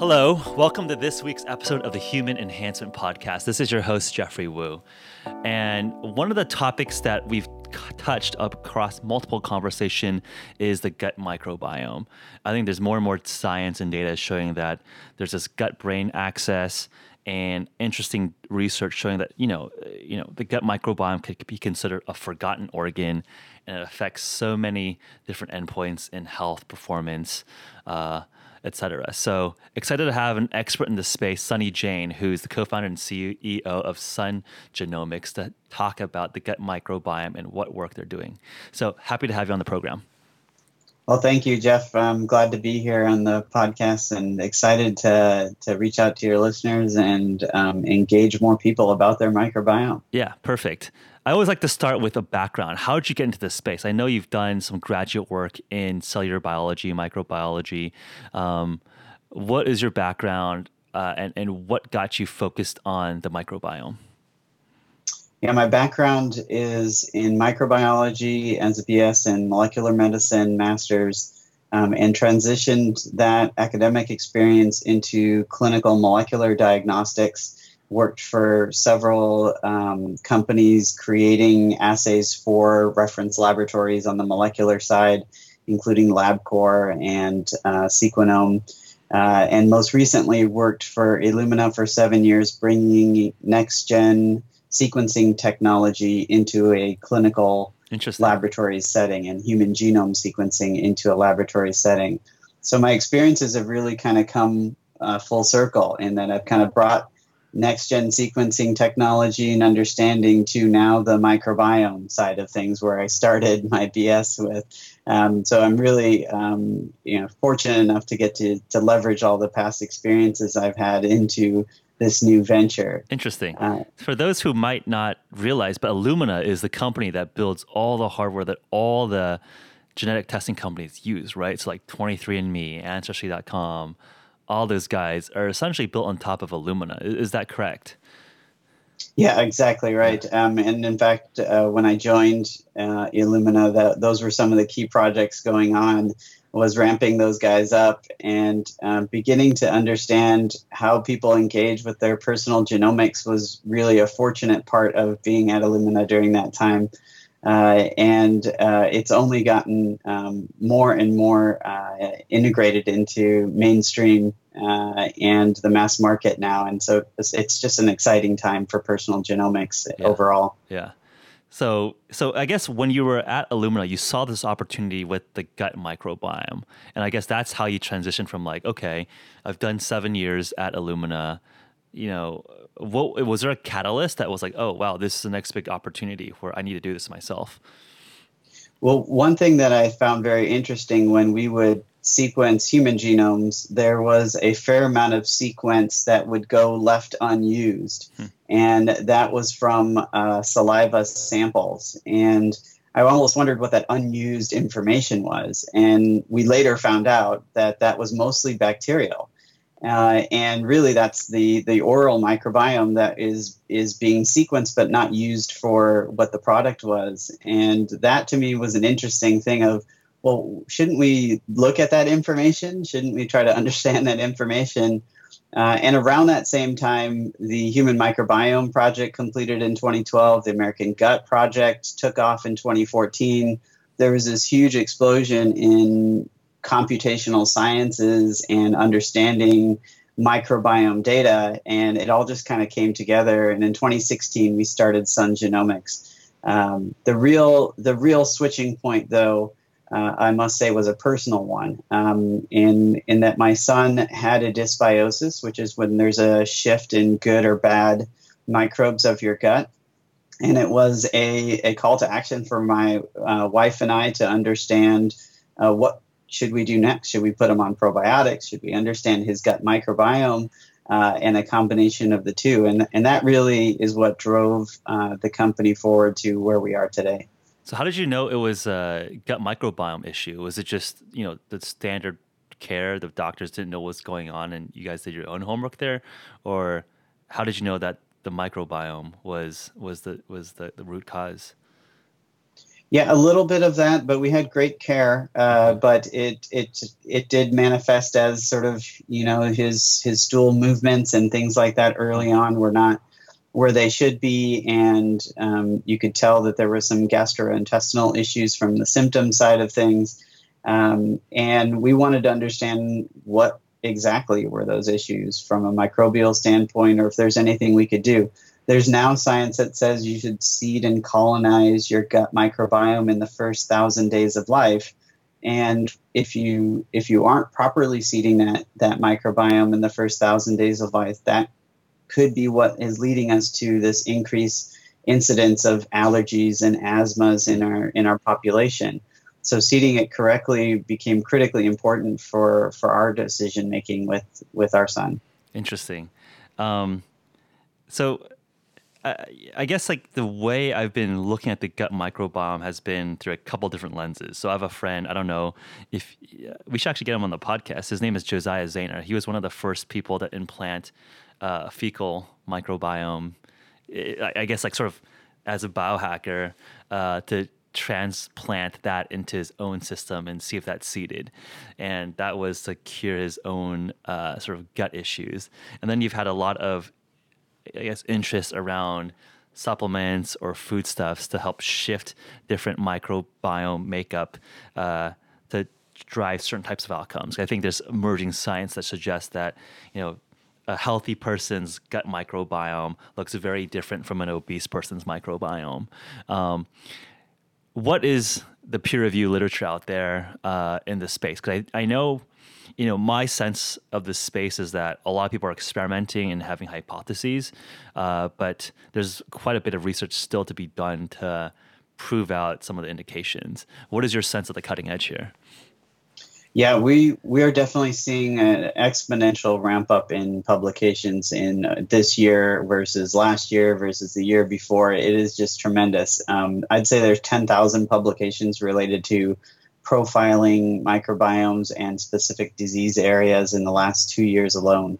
Hello, welcome to this week's episode of the Human Enhancement Podcast. This is your host, Jeffrey Wu. And one of the topics that we've touched across multiple conversation is the gut microbiome. I think there's more and more science and data showing that there's this gut brain axis and interesting research showing that you know you know the gut microbiome could be considered a forgotten organ and it affects so many different endpoints in health performance uh, etc. So excited to have an expert in this space, Sunny Jain, who's the co-founder and CEO of Sun Genomics, to talk about the gut microbiome and what work they're doing. So happy to have you on the program. Well, thank you, Jeff. I'm glad to be here on the podcast and excited to to reach out to your listeners and um, engage more people about their microbiome. Yeah, perfect. I always like to start with a background. How did you get into this space? I know you've done some graduate work in cellular biology, microbiology. Um, what is your background uh, and, and what got you focused on the microbiome? Yeah, my background is in microbiology as a BS and molecular medicine master's, um, and transitioned that academic experience into clinical molecular diagnostics worked for several um, companies creating assays for reference laboratories on the molecular side, including LabCorp and uh, Sequenom. Uh, and most recently worked for Illumina for seven years, bringing next gen sequencing technology into a clinical laboratory setting and human genome sequencing into a laboratory setting. So my experiences have really kind of come uh, full circle in that I've kind of brought next gen sequencing technology and understanding to now the microbiome side of things where I started my BS with. Um, so I'm really um, you know fortunate enough to get to to leverage all the past experiences I've had into this new venture. Interesting. Uh, For those who might not realize, but Illumina is the company that builds all the hardware that all the genetic testing companies use, right? So like 23andMe, Ancestry.com, all those guys are essentially built on top of Illumina. Is that correct? Yeah, exactly right. Um, and in fact, uh, when I joined uh, Illumina, that those were some of the key projects going on. Was ramping those guys up and uh, beginning to understand how people engage with their personal genomics was really a fortunate part of being at Illumina during that time. Uh, and uh, it's only gotten um, more and more uh, integrated into mainstream uh, and the mass market now. And so it's, it's, just an exciting time for personal genomics yeah. overall. Yeah. So, so I guess when you were at Illumina, you saw this opportunity with the gut microbiome, and I guess that's how you transitioned from like, okay, I've done seven years at Illumina. You know, what was there a catalyst that was like, oh wow, this is the next big opportunity where I need to do this myself? Well, one thing that I found very interesting when we would sequence human genomes, there was a fair amount of sequence that would go left unused, hmm. and that was from uh, saliva samples. And I almost wondered what that unused information was. And we later found out that that was mostly bacterial. Uh, and really, that's the the oral microbiome that is is being sequenced but not used for what the product was. And that to me was an interesting thing of, well, shouldn't we look at that information? Shouldn't we try to understand that information? Uh, and around that same time, the Human Microbiome Project completed in 2012. The American Gut Project took off in 2014. There was this huge explosion in computational sciences and understanding microbiome data, and it all just kind of came together. And in 2016, we started Sun Genomics. Um, the real the real switching point, though, uh, I must say, was a personal one. Um, in in that my son had a dysbiosis, which is when there's a shift in good or bad microbes of your gut. And it was a, a call to action for my uh, wife and I to understand uh, what should we do next? Should we put him on probiotics? Should we understand his gut microbiome? Uh, and a combination of the two. And, and that really is what drove uh, the company forward to where we are today. So, how did you know it was a gut microbiome issue? Was it just, you know, the standard care? The doctors didn't know what's going on and you guys did your own homework there? Or how did you know that the microbiome was, was, the, was the, the root cause? Yeah, a little bit of that, but we had great care. Uh, but it it it did manifest as sort of you know his his stool movements and things like that early on were not where they should be, and um, you could tell that there were some gastrointestinal issues from the symptom side of things. Um, and we wanted to understand what exactly were those issues from a microbial standpoint, or if there's anything we could do. There's now science that says you should seed and colonize your gut microbiome in the first thousand days of life. And if you if you aren't properly seeding that that microbiome in the first thousand days of life, that could be what is leading us to this increase incidence of allergies and asthmas in our in our population. So seeding it correctly became critically important for for our decision making with with our son. Interesting. Um, so I guess like the way I've been looking at the gut microbiome has been through a couple different lenses. So I have a friend. I don't know if we should actually get him on the podcast. His name is Josiah Zayner. He was one of the first people to implant uh, fecal microbiome. I guess like sort of as a biohacker uh, to transplant that into his own system and see if that's seeded. And that was to cure his own uh, sort of gut issues. And then you've had a lot of, I guess, interest around supplements or foodstuffs to help shift different microbiome makeup uh, to drive certain types of outcomes. I think there's emerging science that suggests that, you know, a healthy person's gut microbiome looks very different from an obese person's microbiome. Um, what is the peer review literature out there uh, in this space? Because I, I know, you know, my sense of this space is that a lot of people are experimenting and having hypotheses, uh, but there's quite a bit of research still to be done to prove out some of the indications. What is your sense of the cutting edge here? Yeah, we we are definitely seeing an exponential ramp up in publications in uh, this year versus last year versus the year before. It is just tremendous. Um, I'd say there's 10,000 publications related to profiling microbiomes and specific disease areas in the last two years alone.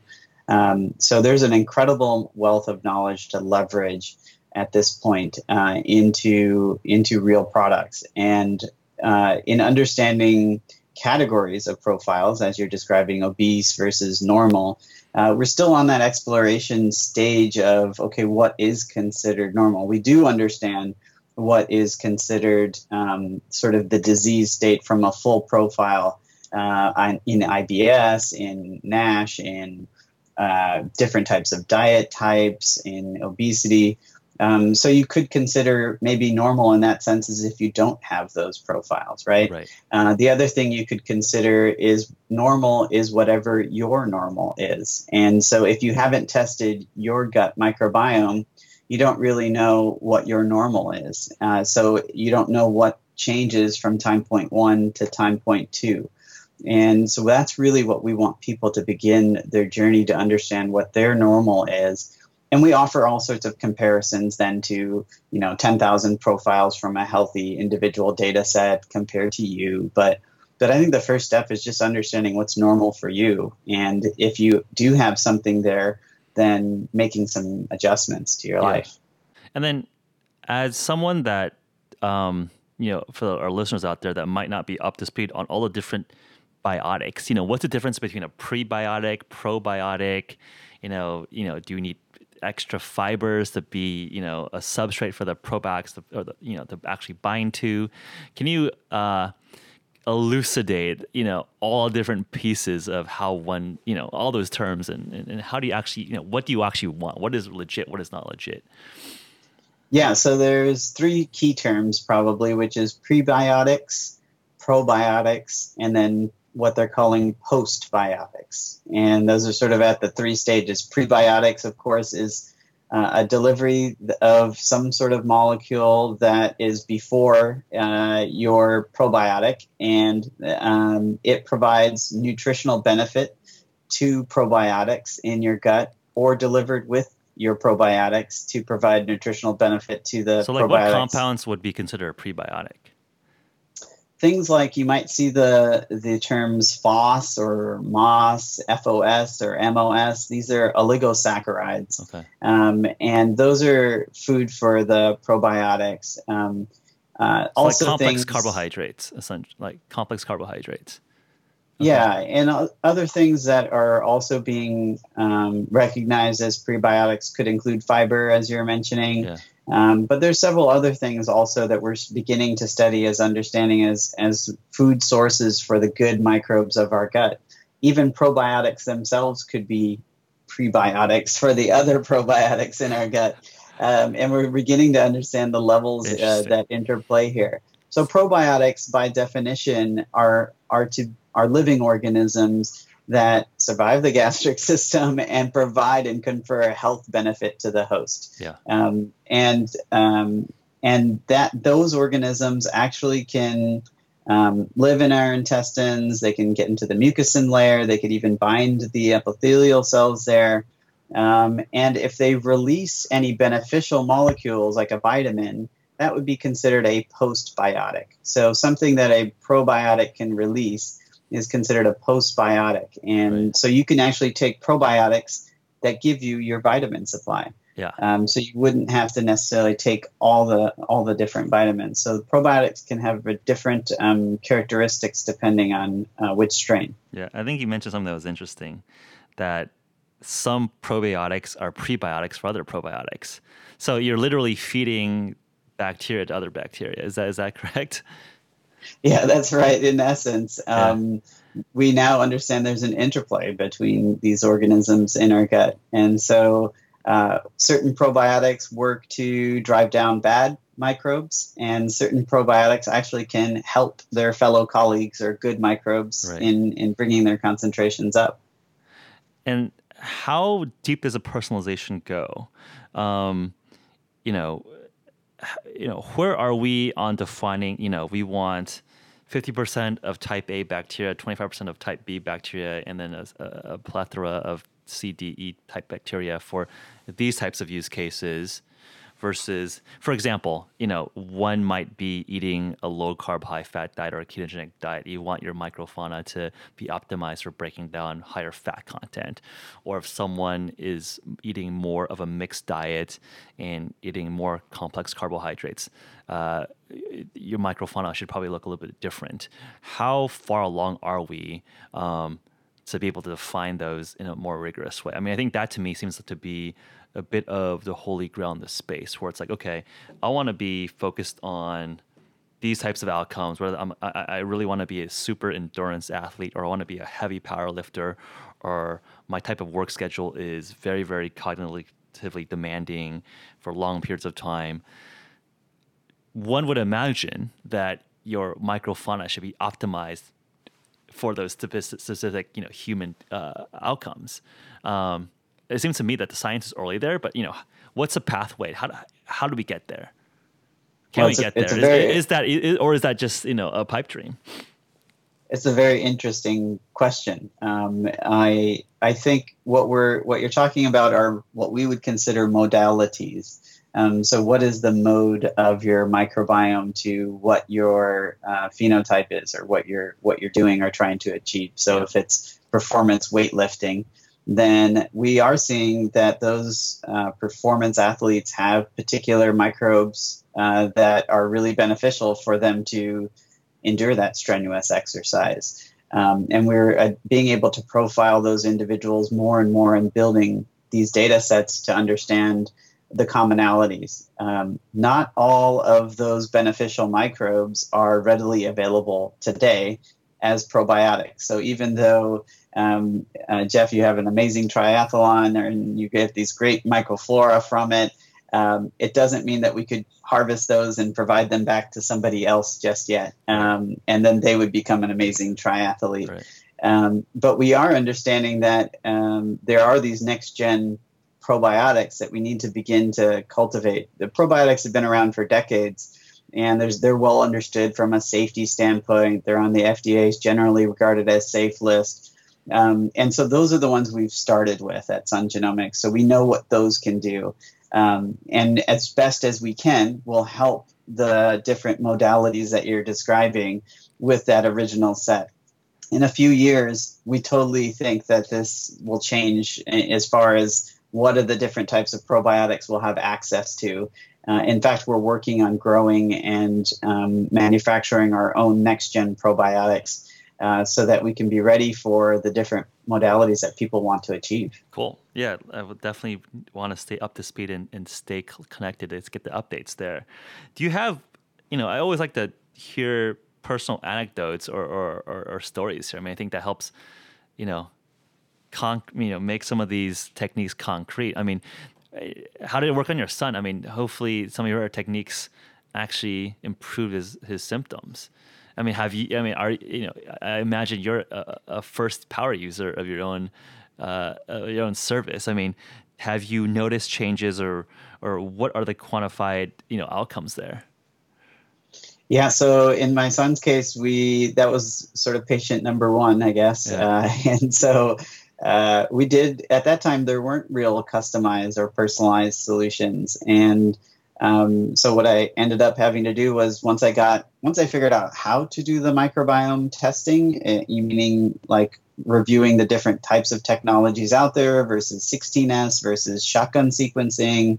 Um, so there's an incredible wealth of knowledge to leverage at this point uh, into into real products and uh, in understanding categories of profiles, as you're describing obese versus normal, uh, we're still on that exploration stage of okay, what is considered normal? We do understand what is considered um, sort of the disease state from a full profile uh, in IBS, in NASH, in uh, different types of diet types, in obesity. Um, so you could consider maybe normal in that sense is if you don't have those profiles, right? Right. Uh, the other thing you could consider is normal is whatever your normal is, and so if you haven't tested your gut microbiome, you don't really know what your normal is. Uh, so you don't know what changes from time point one to time point two. And so that's really what we want people to begin their journey to understand what their normal is and we offer all sorts of comparisons then to you know 10,000 profiles from a healthy individual data set compared to you but but I think the first step is just understanding what's normal for you and if you do have something there then making some adjustments to your yeah. life and then as someone that um, you know for our listeners out there that might not be up to speed on all the different biotics you know what's the difference between a prebiotic probiotic you know you know do you need extra fibers to be you know a substrate for the probiotics to, or the, you know to actually bind to. Can you uh, elucidate you know all different pieces of how one you know all those terms and, and, and how do you actually you know what do you actually want? What is legit? What is not legit? Yeah, so there's three key terms probably, which is prebiotics, probiotics, and then what they're calling postbiotics. And those are sort of at the three stages. Prebiotics, of course, is uh, a delivery of some sort of molecule that is before uh, your probiotic, and um, it provides nutritional benefit to probiotics in your gut or delivered with your probiotics to provide nutritional benefit to the so like probiotics. what compounds would be considered a prebiotic things like you might see the the terms FOS or MOS, FOS or MOS. These are oligosaccharides, okay. um, and those are food for the probiotics. Um, Uh, also, like complex things, carbohydrates, essentially, like complex carbohydrates. Yeah, and other things that are also being um, recognized as prebiotics could include fiber, as you're mentioning. Yeah. Um, but there's several other things also that we're beginning to study as understanding as as food sources for the good microbes of our gut. Even probiotics themselves could be prebiotics for the other probiotics in our gut. Um, and we're beginning to understand the levels uh, that interplay here. So probiotics, by definition, are are to are living organisms that survive the gastric system and provide and confer a health benefit to the host. Yeah. Um, and um, and that those organisms actually can um, live in our intestines. They can get into the mucocin layer. They could even bind the epithelial cells there. Um, and if they release any beneficial molecules like a vitamin, that would be considered a postbiotic. So something that a probiotic can release is considered a postbiotic. And right. so you can actually take probiotics that give you your vitamin supply. Yeah. Um, so you wouldn't have to necessarily take all the all the different vitamins. So probiotics can have different um, characteristics depending on uh, which strain. Yeah, I think you mentioned something that was interesting, that some probiotics are prebiotics for other probiotics. So you're literally feeding bacteria to other bacteria. Is that is that correct? Yeah, that's right. In essence, um, yeah. we now understand there's an interplay between these organisms in our gut, and so uh, certain probiotics work to drive down bad microbes, and certain probiotics actually can help their fellow colleagues or good microbes right. in in bringing their concentrations up. And how deep does a personalization go? Um, you know, you know, where are we on defining? You know, we want 50% of type A bacteria, 25% of type B bacteria, and then a, a plethora of C, D, E type bacteria for these types of use cases versus, for example, you know, one might be eating a low carb, high fat diet or a ketogenic diet. You want your microfauna to be optimized for breaking down higher fat content. Or if someone is eating more of a mixed diet and eating more complex carbohydrates, uh, your microfauna should probably look a little bit different. How far along are we? Um, to be able to define those in a more rigorous way. I mean, I think that to me seems to be a bit of the holy grail in this space where it's like, okay, I want to be focused on these types of outcomes, whether I'm, I, I really want to be a super endurance athlete or I want to be a heavy power lifter or my type of work schedule is very, very cognitively demanding for long periods of time. One would imagine that your microfauna should be optimized for those specific, you know, human uh, outcomes. Um, it seems to me that the science is early there, but you know, what's the pathway? How do, how do we get there? Can well, we get a, there? Is, very, is, that is, or is that just you know a pipe dream? It's a very interesting question. Um, I I think what we're what you're talking about are what we would consider modalities. Um, so, what is the mode of your microbiome to what your uh, phenotype is, or what you're what you're doing or trying to achieve? So, if it's performance weightlifting, then we are seeing that those uh, performance athletes have particular microbes uh, that are really beneficial for them to endure that strenuous exercise. Um, and we're uh, being able to profile those individuals more and more and building these data sets to understand the commonalities. Um, not all of those beneficial microbes are readily available today as probiotics. So even though um, uh, Jeff, you have an amazing triathlon, and you get these great microflora from it. Um, it doesn't mean that we could harvest those and provide them back to somebody else just yet, um, and then they would become an amazing triathlete. Right. Um, but we are understanding that um, there are these next gen probiotics that we need to begin to cultivate. The probiotics have been around for decades, and they're well understood from a safety standpoint. They're on the FDA's generally regarded as safe list. Um, and so those are the ones we've started with at Sun Genomics. So we know what those can do. Um, and as best as we can, we'll help the different modalities that you're describing with that original set. In a few years, we totally think that this will change as far as what are the different types of probiotics we'll have access to. Uh, in fact, we're working on growing and um, manufacturing our own next gen probiotics uh, so that we can be ready for the different modalities that people want to achieve. Cool. Yeah, I would definitely want to stay up to speed and, and stay connected. Let's get the updates there. Do you have, you know, I always like to hear personal anecdotes or, or, or, or stories. I mean, I think that helps, you know, con- you know, make some of these techniques concrete. I mean, how did it work on your son? I mean, hopefully some of your techniques actually improved his, his symptoms. I mean, have you? I mean, are you know? I imagine you're a, a first power user of your own uh, uh, your own service. I mean, have you noticed changes, or or what are the quantified you know outcomes there? Yeah, so in my son's case, we that was sort of patient number one, I guess, yeah. uh, and so uh, we did at that time there weren't real customized or personalized solutions, and um, so what I ended up having to do was once I got once I figured out how to do the microbiome testing, uh, meaning like reviewing the different types of technologies out there versus 16S versus shotgun sequencing,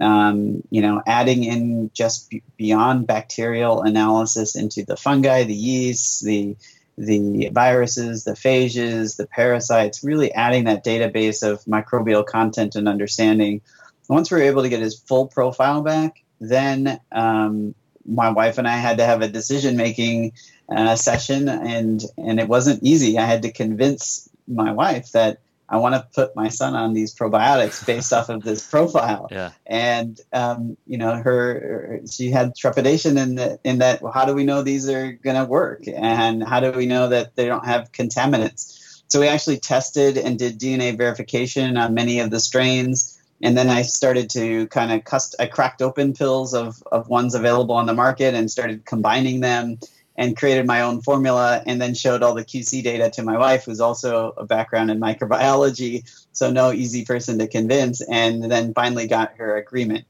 um, you know, adding in just b- beyond bacterial analysis into the fungi, the yeasts, the the viruses, the phages, the parasites, really adding that database of microbial content and understanding once we were able to get his full profile back, then um, my wife and I had to have a decision making uh, session, and and it wasn't easy. I had to convince my wife that I want to put my son on these probiotics based off of this profile. Yeah. And um, you know, her she had trepidation in that in that. Well, how do we know these are going to work, and how do we know that they don't have contaminants? So we actually tested and did DNA verification on many of the strains and then I started to kind of cust- I cracked open pills of of ones available on the market and started combining them and created my own formula and then showed all the QC data to my wife who's also a background in microbiology. So no easy person to convince and then finally got her agreement.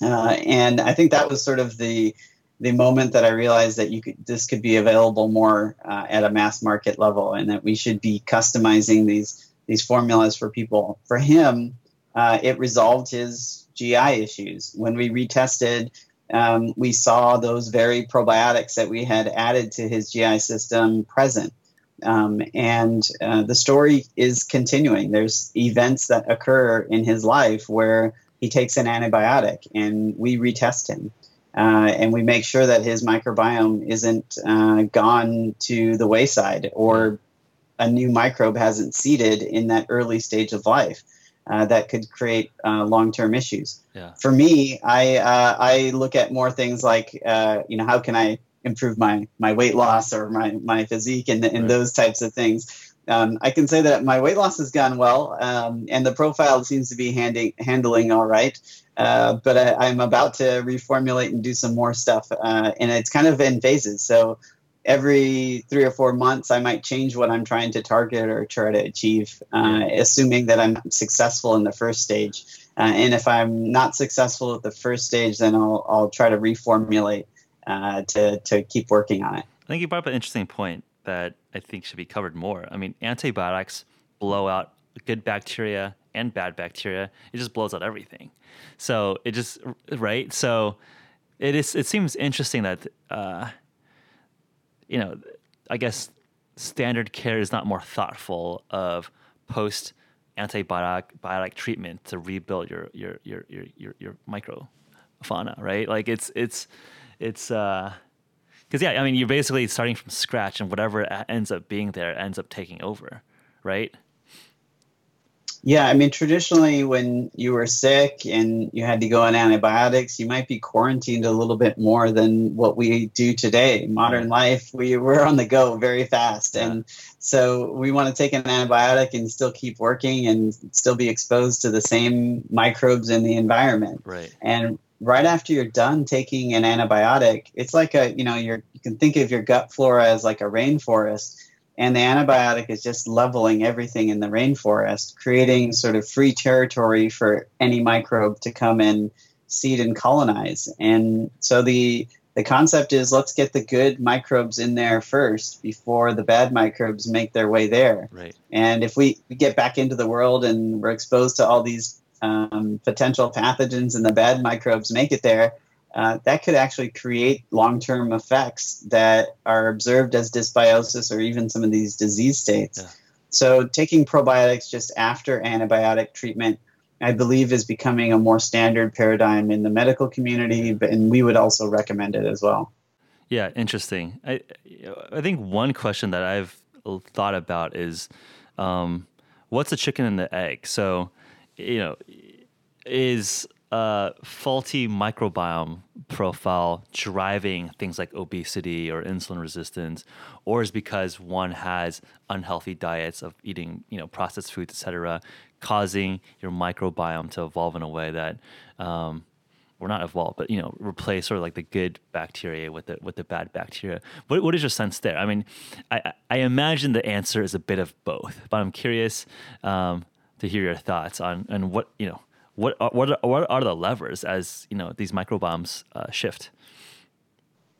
Uh, and I think that was sort of the the moment that I realized that you could this could be available more uh, at a mass market level and that we should be customizing these these formulas for people. For him uh, it resolved his GI issues. When we retested, um, we saw those very probiotics that we had added to his GI system present. Um, and uh, the story is continuing. There's events that occur in his life where he takes an antibiotic and we retest him. Uh, and we make sure that his microbiome isn't uh, gone to the wayside or a new microbe hasn't seeded in that early stage of life uh, that could create uh, long-term issues. Yeah. For me, I uh, I look at more things like uh, you know how can I improve my my weight loss or my my physique and, and right. those types of things. Um, I can say that my weight loss has gone well, um, and the profile seems to be handing, handling all right. Uh, but I, am about to reformulate and do some more stuff, uh, and it's kind of in phases. So every three or four months, I might change what I'm trying to target or try to achieve, uh, assuming that I'm successful in the first stage. Uh, and if I'm not successful at the first stage, then I'll, I'll try to reformulate uh, to, to keep working on it. I think you brought up an interesting point that I think should be covered more. I mean, antibiotics blow out good bacteria and bad bacteria. It just blows out everything. So it just right. So it is. It seems interesting that uh, you know, I guess standard care is not more thoughtful of post antibiotic treatment to rebuild your your your your your, your microfauna, right? Like it's it's it's uh because yeah, I mean you're basically starting from scratch, and whatever ends up being there ends up taking over, right? Yeah, I mean, traditionally, when you were sick and you had to go on antibiotics, you might be quarantined a little bit more than what we do today. Modern life, we we're on the go very fast, yeah. and so we want to take an antibiotic and still keep working and still be exposed to the same microbes in the environment. Right. And right after you're done taking an antibiotic, it's like a you know you're you can think of your gut flora as like a rainforest and the antibiotic is just leveling everything in the rainforest, creating sort of free territory for any microbe to come and seed and colonize. And so the the concept is let's get the good microbes in there first before the bad microbes make their way there. Right. And if we, we get back into the world and we're exposed to all these um, potential pathogens and the bad microbes make it there, uh, that could actually create long term effects that are observed as dysbiosis or even some of these disease states. Yeah. So, taking probiotics just after antibiotic treatment, I believe, is becoming a more standard paradigm in the medical community, and we would also recommend it as well. Yeah, interesting. I I think one question that I've thought about is, um, what's the chicken and the egg? So, you know, is a faulty microbiome profile driving things like obesity or insulin resistance, or is because one has unhealthy diets of eating, you know, processed foods, etc., causing your microbiome to evolve in a way that um, or not evolve, but you know, replace sort of like the good bacteria with the with the bad bacteria. What what is your sense there? I mean, I I imagine the answer is a bit of both, but I'm curious um, to hear your thoughts on and what you know what are, what are, what are the levers as you know these microbiomes uh, shift.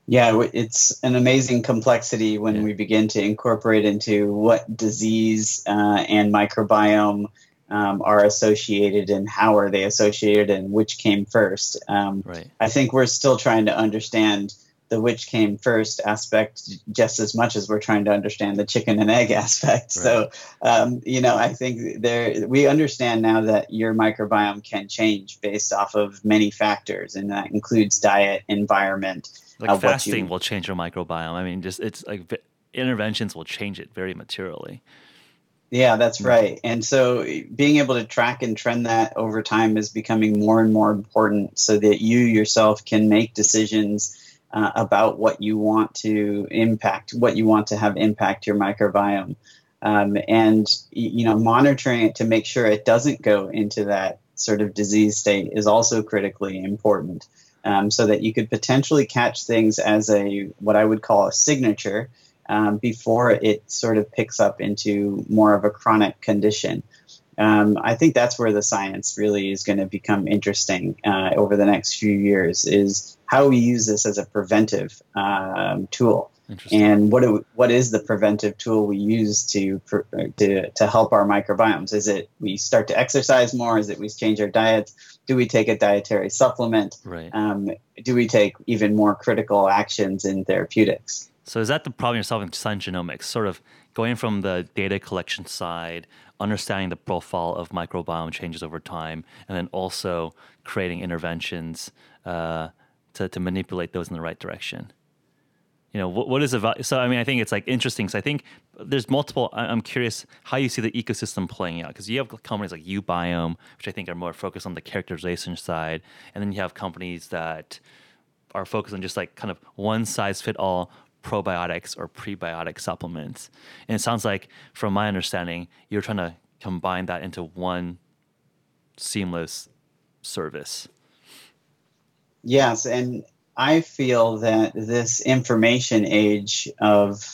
Yeah, it's an amazing complexity when yeah. we begin to incorporate into what disease uh, and microbiome um, are associated and how are they associated and which came first. Um, right. I think we're still trying to understand the which came first aspect just as much as we're trying to understand the chicken and egg aspect. Right. So, um, you know, I think there we understand now that your microbiome can change based off of many factors, and that includes diet, environment. Like uh, fasting you, will change your microbiome. I mean, just it's like interventions will change it very materially. Yeah, that's right. And so being able to track and trend that over time is becoming more and more important so that you yourself can make decisions uh, about what you want to impact, what you want to have impact your microbiome. Um, and, you know, monitoring it to make sure it doesn't go into that sort of disease state is also critically important. Um, so that you could potentially catch things as a what I would call a signature, um, before it sort of picks up into more of a chronic condition. Um, I think that's where the science really is going to become interesting uh, over the next few years is how we use this as a preventive um, tool. And what it, what is the preventive tool we use to, to to help our microbiomes? Is it we start to exercise more? Is it we change our diets? Do we take a dietary supplement? Right. Um, do we take even more critical actions in therapeutics? So is that the problem you're solving Sun Genomics? Sort of going from the data collection side, understanding the profile of microbiome changes over time, and then also creating interventions uh, to, to manipulate those in the right direction. You know, what, what is about? So, I mean, I think it's like interesting. So, I think there's multiple. I'm curious how you see the ecosystem playing out because you have companies like uBiome, which I think are more focused on the characterization side, and then you have companies that are focused on just like kind of one size fit all probiotics or prebiotic supplements. And it sounds like, from my understanding, you're trying to combine that into one seamless service. Yes, and I feel that this information age of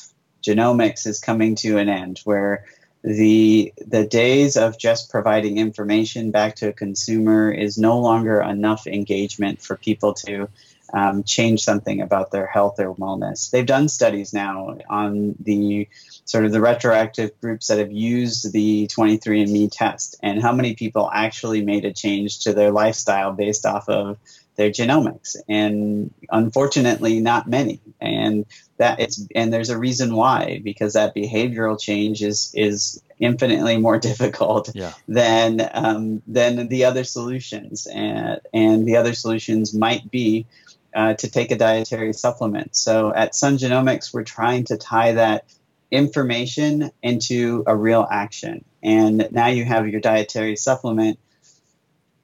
genomics is coming to an end where the the days of just providing information back to a consumer is no longer enough engagement for people to um, change something about their health or wellness. They've done studies now on the sort of the retroactive groups that have used the 23andMe test and how many people actually made a change to their lifestyle based off of their genomics and unfortunately not many and that it's and there's a reason why because that behavioral change is is infinitely more difficult yeah. than um, than the other solutions and and the other solutions might be uh, to take a dietary supplement. So at Sun Genomics, we're trying to tie that information into a real action. And now you have your dietary supplement.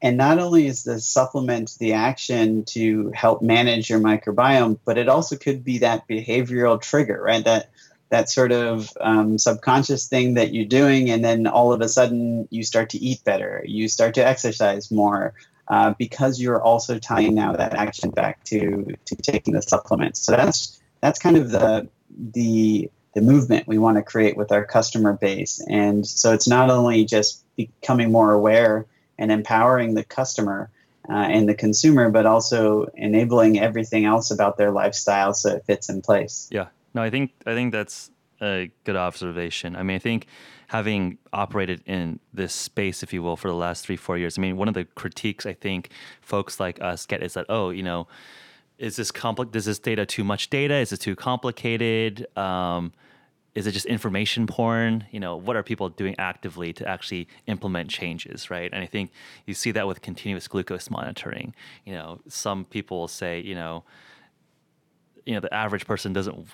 And not only is the supplement the action to help manage your microbiome, but it also could be that behavioral trigger, right? That that sort of um, subconscious thing that you're doing, and then all of a sudden you start to eat better, you start to exercise more, uh, because you're also tying now that action back to to taking the supplements. So that's that's kind of the the the movement we want to create with our customer base. And so it's not only just becoming more aware and empowering the customer uh, and the consumer, but also enabling everything else about their lifestyle so it fits in place. Yeah, no, I think I think that's a good observation. I mean, I think having operated in this space, if you will, for the last three, four years, I mean, one of the critiques I think folks like us get is that, oh, you know, is this complex? Is this data too much data? Is it too complicated? Um, is it just information porn? You know, what are people doing actively to actually implement changes, right? And I think you see that with continuous glucose monitoring. You know, some people will say, you know, you know the average person doesn't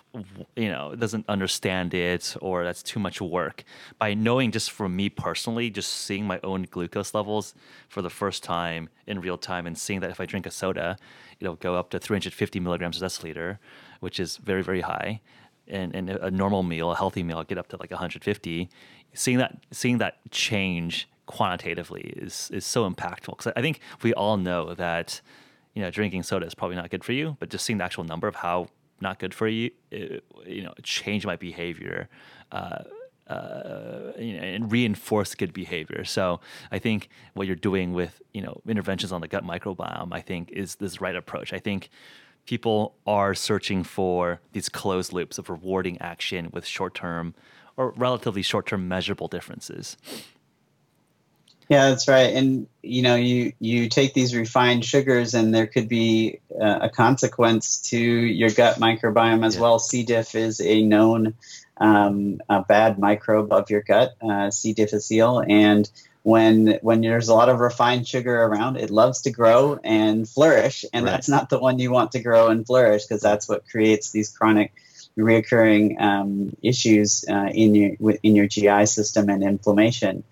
you know doesn't understand it or that's too much work. By knowing just for me personally just seeing my own glucose levels for the first time in real time and seeing that if i drink a soda it'll go up to 350 milligrams per deciliter which is very very high. And, and a normal meal a healthy meal I'll get up to like 150 seeing that seeing that change quantitatively is is so impactful. Because i think we all know that you know, drinking soda is probably not good for you, but just seeing the actual number of how not good for you, it, you know, change my behavior. Uh, uh, you know, and reinforce good behavior. So I think what you're doing with you know interventions on the gut microbiome, I think, is this right approach. I think people are searching for these closed loops of rewarding action with short-term or relatively short-term measurable differences. Yeah, that's right. And you know, you you take these refined sugars, and there could be uh, a consequence to your gut microbiome as yeah. well. C. diff is a known um, a bad microbe of your gut, uh, C. difficile, and when when there's a lot of refined sugar around, it loves to grow and flourish, and right. that's not the one you want to grow and flourish because that's what creates these chronic reoccurring um, issues uh, in your in your GI system and inflammation.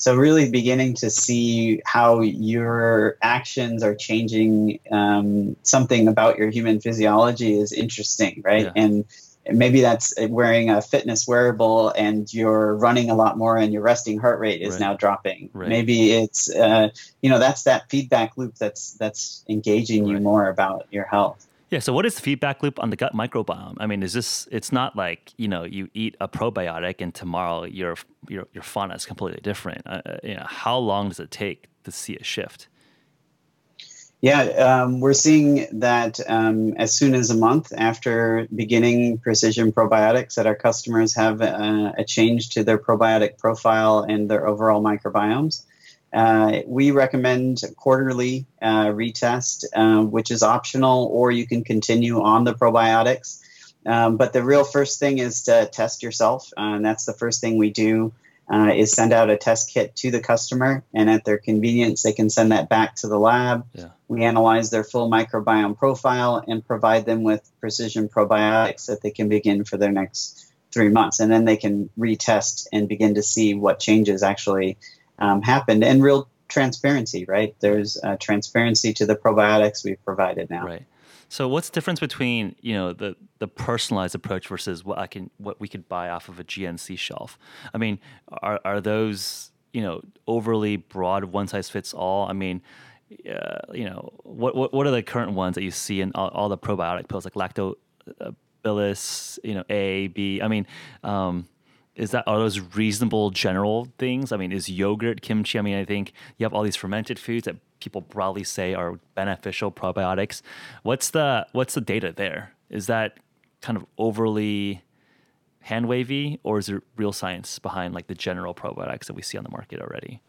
So really beginning to see how your actions are changing um, something about your human physiology is interesting, right? Yeah. And maybe that's wearing a fitness wearable and you're running a lot more and your resting heart rate is right. now dropping. Right. Maybe it's uh, you know that's that feedback loop that's that's engaging right. you more about your health. Yeah. So, what is the feedback loop on the gut microbiome? I mean, is this? It's not like you know you eat a probiotic and tomorrow your your your fauna is completely different. Uh, uh, you know, how long does it take to see a shift? Yeah, um, we're seeing that um, as soon as a month after beginning precision probiotics, that our customers have a, uh, a change to their probiotic profile and their overall microbiomes. Uh, we recommend quarterly uh, retest, uh, which is optional, or you can continue on the probiotics. Um, but the real first thing is to test yourself, uh, and that's the first thing we do. Uh, is send out a test kit to the customer, and at their convenience, they can send that back to the lab. Yeah. We analyze their full microbiome profile and provide them with precision probiotics that they can begin for their next three months, and then they can retest and begin to see what changes actually um, happened and real transparency, right? There's uh, transparency to the probiotics we've provided now. Right. So what's the difference between you know the the personalized approach versus what I can what we could buy off of a GNC shelf? I mean, are are those you know overly broad, one size fits all? I mean. Uh, you know what, what what are the current ones that you see in all, all the probiotic pills like lactobacillus, you know A, B. I mean, um, is that are those reasonable general things? I mean, is yogurt, kimchi? I mean, I think you have all these fermented foods that people broadly say are beneficial probiotics. What's the what's the data there? Is that kind of overly hand wavy, or is there real science behind like the general probiotics that we see on the market already?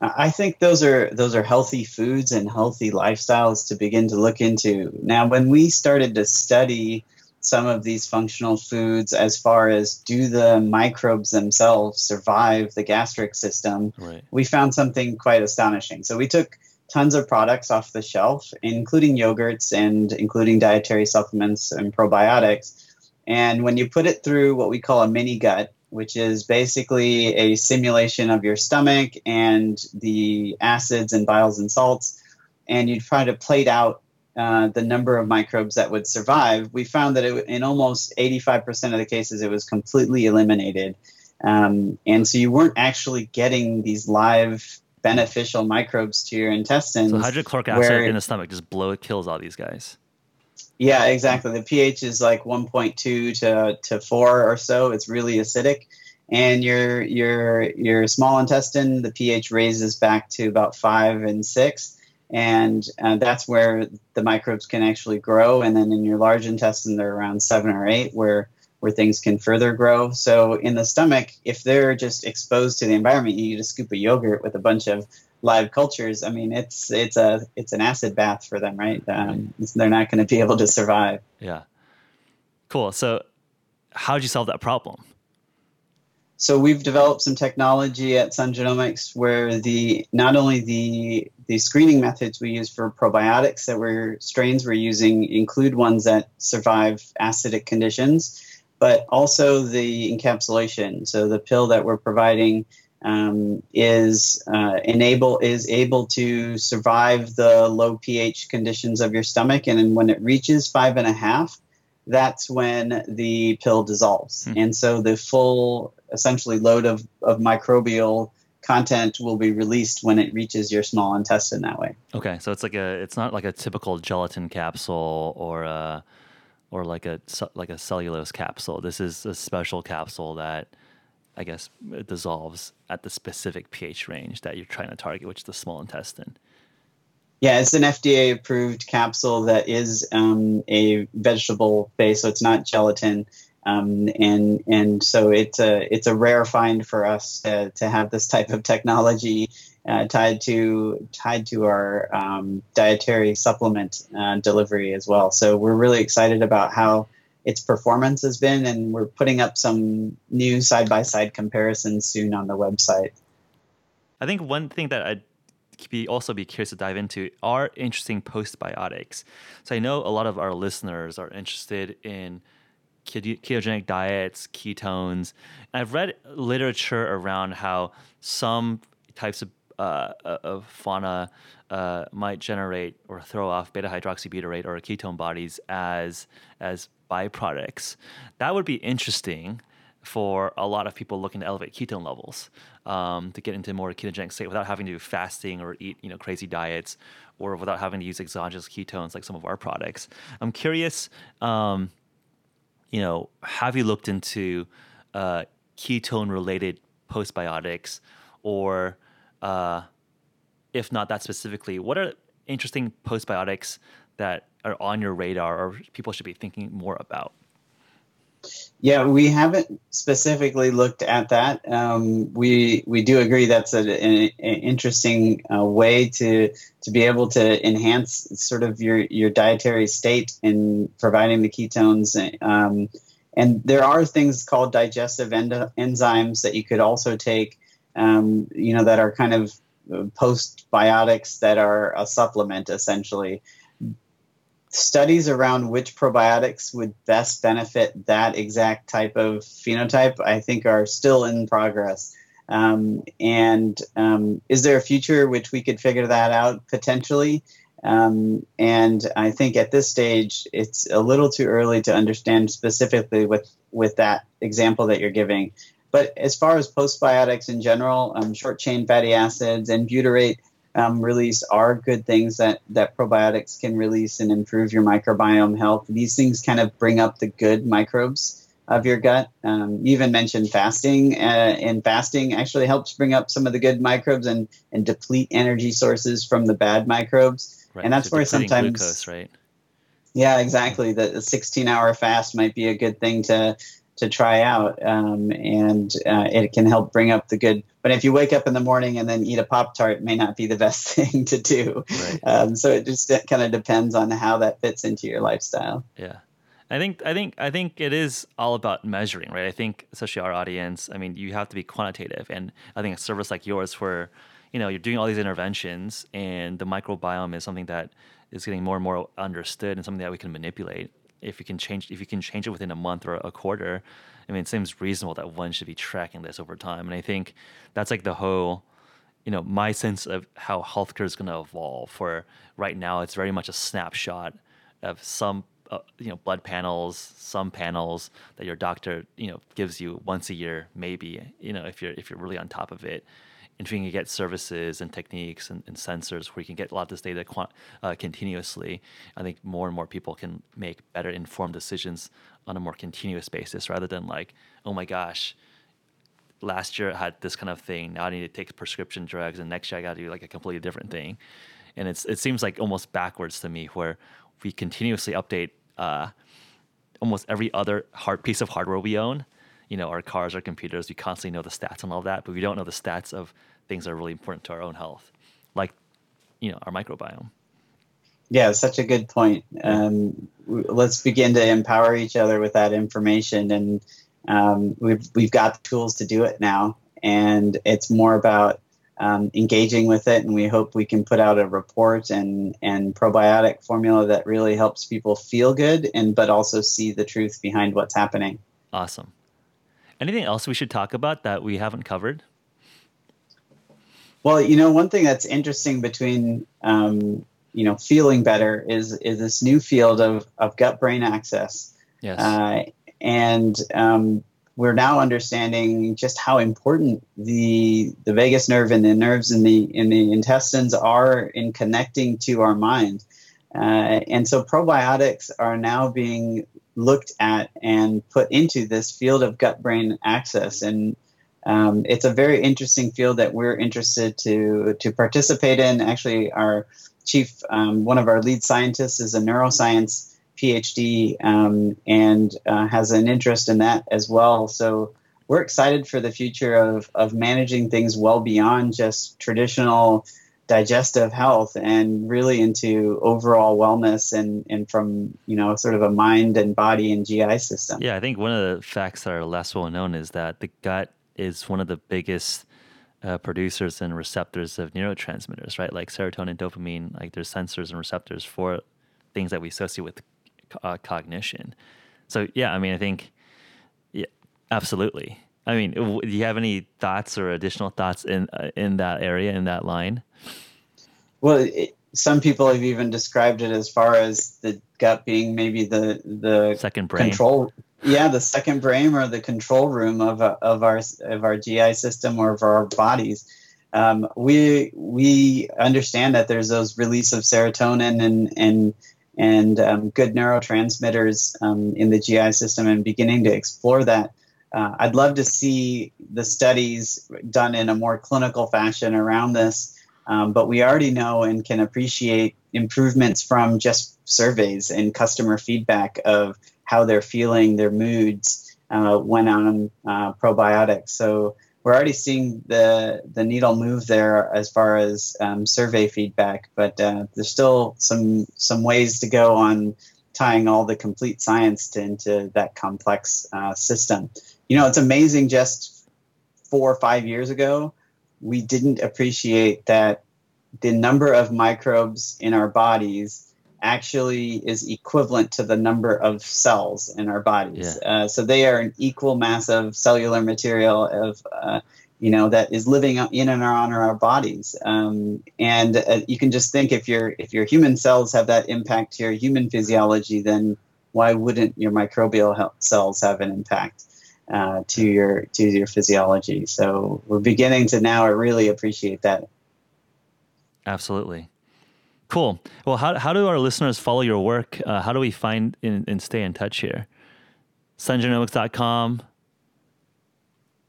I think those are those are healthy foods and healthy lifestyles to begin to look into. Now, when we started to study some of these functional foods as far as do the microbes themselves survive the gastric system, right. we found something quite astonishing. So we took tons of products off the shelf, including yogurts and including dietary supplements and probiotics. And when you put it through what we call a mini gut, which is basically a simulation of your stomach and the acids and biles and salts, and you try to plate out uh, the number of microbes that would survive, we found that it, in almost 85% of the cases, it was completely eliminated. Um, and so you weren't actually getting these live beneficial microbes to your intestines. So hydrochloric acid where, in the stomach just blow it kills all these guys. Yeah, exactly. The pH is like 1.2 to, to 4 or so. It's really acidic. And your your your small intestine, the pH raises back to about five and six and uh, that's where the microbes can actually grow. And then in your large intestine, they're around seven or eight, where where things can further grow. So in the stomach, if they're just exposed to the environment, you eat a scoop of yogurt with a bunch of live cultures. I mean, it's it's a it's an acid bath for them, right? Um, they're not going to be able to survive. Yeah. Cool. So, how did you solve that problem? So we've developed some technology at Sun Genomics where the not only the the screening methods we use for probiotics that we're strains we're using include ones that survive acidic conditions, but also the encapsulation. So the pill that we're providing um, is uh, enable is able to survive the low pH conditions of your stomach, and when it reaches five and a half, that's when the pill dissolves. Hmm. And so the full, essentially, load of, of microbial content will be released when it reaches your small intestine that way. Okay, so it's like a, it's not like a typical gelatin capsule or a, or like a like a cellulose capsule. This is a special capsule that, I guess, it dissolves at the specific pH range that you're trying to target, which is the small intestine. Yeah, it's an FDA approved capsule that is um, a vegetable base, so it's not gelatin. Um, and and so it's a it's a rare find for us to, to have this type of technology uh, tied to tied to our um, dietary supplement uh, delivery as well. So we're really excited about how its performance has been, and we're putting up some new side by side comparisons soon on the website. I think one thing that I be also be curious to dive into are interesting postbiotics. So I know a lot of our listeners are interested in ketogenic diets, ketones. I've read literature around how some types of, uh, of fauna uh, might generate or throw off beta hydroxybutyrate or ketone bodies as as byproducts. That would be interesting for a lot of people looking to elevate ketone levels um, to get into more ketogenic state without having to do fasting or eat you know crazy diets or without having to use exogenous ketones like some of our products. I'm curious, um, you know, have you looked into uh, ketone related postbiotics or uh, if not that specifically, what are interesting postbiotics that are on your radar or people should be thinking more about? Yeah, we haven't specifically looked at that. Um, we we do agree that's a, an, an interesting uh, way to to be able to enhance sort of your your dietary state in providing the ketones. Um, and there are things called digestive enzymes that you could also take, um, you know, that are kind of uh, postbiotics that are a supplement essentially studies around which probiotics would best benefit that exact type of phenotype, I think, are still in progress. Um, and um, is there a future which we could figure that out potentially? Um, and I think at this stage, it's a little too early to understand specifically with, with that example that you're giving. But as far as postbiotics in general, um, short chain fatty acids and butyrate um, release are good things that, that probiotics can release and improve your microbiome health. These things kind of bring up the good microbes of your gut. Um, you even mentioned fasting, uh, and fasting actually helps bring up some of the good microbes and, and deplete energy sources from the bad microbes. Right. And that's so where sometimes, glucose, right? Yeah, exactly. The 16 hour fast might be a good thing to to try out, um, and uh, it can help bring up the good. But if you wake up in the morning and then eat a pop tart, may not be the best thing to do. Right. Um, so it just kind of depends on how that fits into your lifestyle. Yeah. I think I think I think it is all about measuring, right? I think especially our audience, I mean, you have to be quantitative, and I think a service like yours, where you know you're doing all these interventions, and the microbiome is something that is getting more and more understood, and something that we can manipulate if you can change if you can change it within a month or a quarter, I mean, it seems reasonable that one should be tracking this over time. And I think that's like the whole, you know, my sense of how healthcare is going to evolve. For right now, it's very much a snapshot of some, uh, you know, blood panels, some panels that your doctor, you know, gives you once a year, maybe, you know, if you're if you're really on top of it and if you can get services and techniques and, and sensors where you can get a lot of this data uh, continuously, I think more and more people can make better informed decisions on a more continuous basis rather than like, oh my gosh, last year I had this kind of thing. Now I need to take prescription drugs, and next year I got to do like a completely different thing. And it's it seems like almost backwards to me, where we continuously update uh, almost every other hard piece of hardware we own. You know, our cars, our computers, we constantly know the stats and all of that, but we don't know the stats of things that are really important to our own health, like you know our microbiome. Yeah, such a good point. Um, let's begin to empower each other with that information, and um, we've we've got the tools to do it now, and it's more about um, engaging with it. And we hope we can put out a report and and probiotic formula that really helps people feel good, and but also see the truth behind what's happening. Awesome. Anything else we should talk about that we haven't covered? Well, you know, one thing that's interesting between um, you know feeling better is is this new field of of gut brain axis. Yes. Uh, and um, we're now understanding just how important the the vagus nerve and the nerves in the in the intestines are in connecting to our mind. Uh, and so probiotics are now being looked at and put into this field of gut brain axis and um, it's a very interesting field that we're interested to to participate in. Actually, our chief, um, one of our lead scientists, is a neuroscience PhD um, and uh, has an interest in that as well. So we're excited for the future of of managing things well beyond just traditional digestive health and really into overall wellness and, and from you know sort of a mind and body and GI system. Yeah, I think one of the facts that are less well known is that the gut is one of the biggest uh, producers and receptors of neurotransmitters, right? Like serotonin, dopamine, like there's sensors and receptors for things that we associate with uh, cognition. So yeah, I mean, I think, yeah, absolutely. I mean, do you have any thoughts or additional thoughts in uh, in that area in that line? Well, it, some people have even described it as far as the gut being maybe the the second brain control yeah the second brain or the control room of, of our of our gi system or of our bodies um, we we understand that there's those release of serotonin and and and um, good neurotransmitters um, in the GI system, and beginning to explore that. Uh, I'd love to see the studies done in a more clinical fashion around this, um, but we already know and can appreciate improvements from just surveys and customer feedback of how they're feeling, their moods uh, when on uh, probiotics. So we're already seeing the the needle move there as far as um, survey feedback, but uh, there's still some some ways to go on tying all the complete science to, into that complex uh, system. You know, it's amazing. Just four or five years ago, we didn't appreciate that the number of microbes in our bodies actually is equivalent to the number of cells in our bodies. Yeah. Uh, so they are an equal mass of cellular material of, uh, you know, that is living in and around our bodies. Um, and uh, you can just think if your if your human cells have that impact to your human physiology, then why wouldn't your microbial cells have an impact? Uh, to your to your physiology, so we're beginning to now really appreciate that. Absolutely. Cool. Well, how, how do our listeners follow your work? Uh, how do we find and, and stay in touch here? sungenomics.com.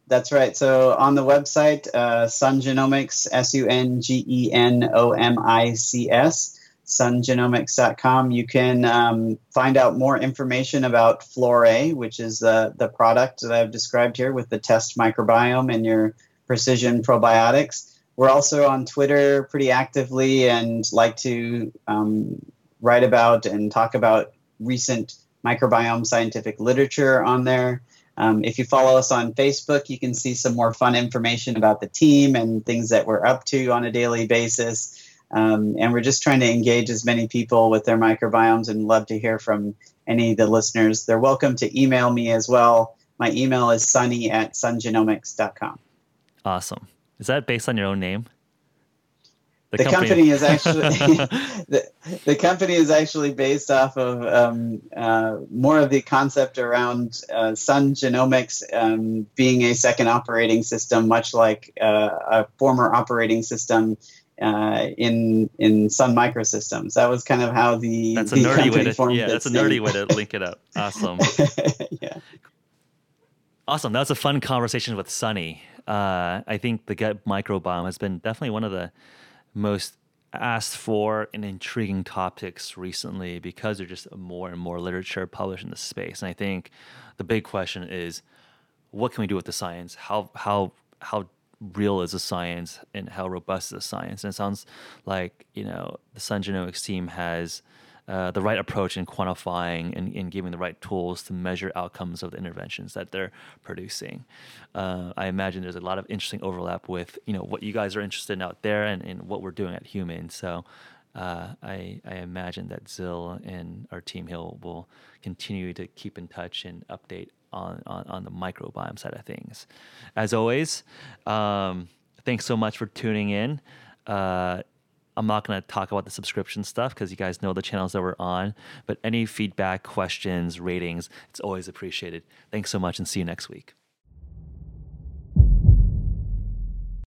That's right. So on the website, uh, Sungenomics, S U N G E N O M I C S, sungenomics.com, you can um, find out more information about Flore, which is the, the product that I've described here with the test microbiome and your precision probiotics. We're also on Twitter pretty actively and like to um, write about and talk about recent microbiome scientific literature on there. Um, if you follow us on Facebook, you can see some more fun information about the team and things that we're up to on a daily basis. Um, and we're just trying to engage as many people with their microbiomes and love to hear from any of the listeners. They're welcome to email me as well. My email is sunny at sungenomics.com. Awesome. Is that based on your own name? The, the company, company, is actually the, the company is actually based off of um, uh, more of the concept around uh, Sun Genomics um, being a second operating system, much like uh, a former operating system uh, in in Sun Microsystems. That was kind of how the that's a the nerdy way to yeah that's a nerdy way to link it up. Awesome. yeah. Awesome. That was a fun conversation with Sunny uh, I think the gut microbiome has been definitely one of the most asked for and intriguing topics recently because there's just more and more literature published in the space. And I think the big question is, what can we do with the science? How how how real is the science and how robust is the science? And it sounds like you know the Sun Genomics team has uh, the right approach in quantifying and, and, giving the right tools to measure outcomes of the interventions that they're producing. Uh, I imagine there's a lot of interesting overlap with you know what you guys are interested in out there and, and what we're doing at HVMN. So uh, I, I, imagine that Zil and our team here will continue to keep in touch and update on, on, on the microbiome side of things. As always, um, thanks so much for tuning in. Uh, I'm not going to talk about the subscription stuff because you guys know the channels that we're on. But any feedback, questions, ratings, it's always appreciated. Thanks so much and see you next week.